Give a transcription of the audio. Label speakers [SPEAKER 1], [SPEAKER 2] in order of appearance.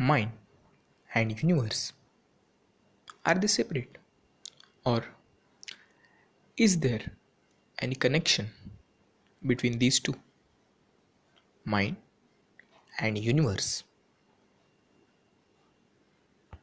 [SPEAKER 1] mind and universe? Are they separate? Or is there any connection between these two? Mind and universe.